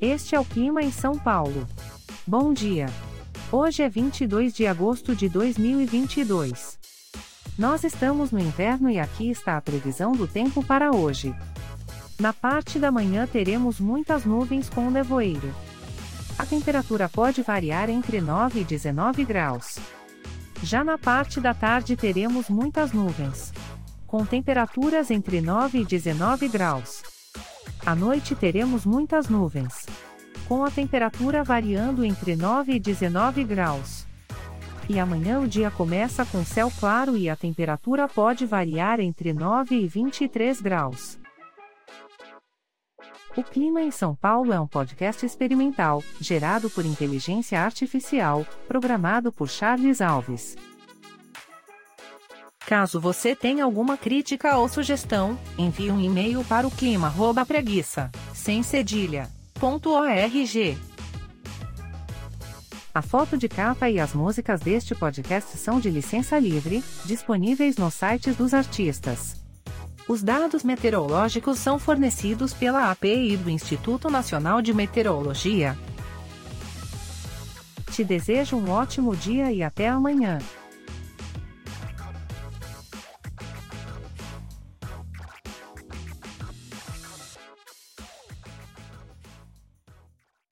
Este é o clima em São Paulo. Bom dia. Hoje é 22 de agosto de 2022. Nós estamos no inverno e aqui está a previsão do tempo para hoje. Na parte da manhã teremos muitas nuvens com nevoeiro. A temperatura pode variar entre 9 e 19 graus. Já na parte da tarde teremos muitas nuvens. Com temperaturas entre 9 e 19 graus. À noite teremos muitas nuvens. Com a temperatura variando entre 9 e 19 graus. E amanhã o dia começa com céu claro e a temperatura pode variar entre 9 e 23 graus. O Clima em São Paulo é um podcast experimental, gerado por inteligência artificial, programado por Charles Alves. Caso você tenha alguma crítica ou sugestão, envie um e-mail para o clima@preguiça, sem cedilha, .org. A foto de capa e as músicas deste podcast são de licença livre, disponíveis nos sites dos artistas. Os dados meteorológicos são fornecidos pela API do Instituto Nacional de Meteorologia. Te desejo um ótimo dia e até amanhã.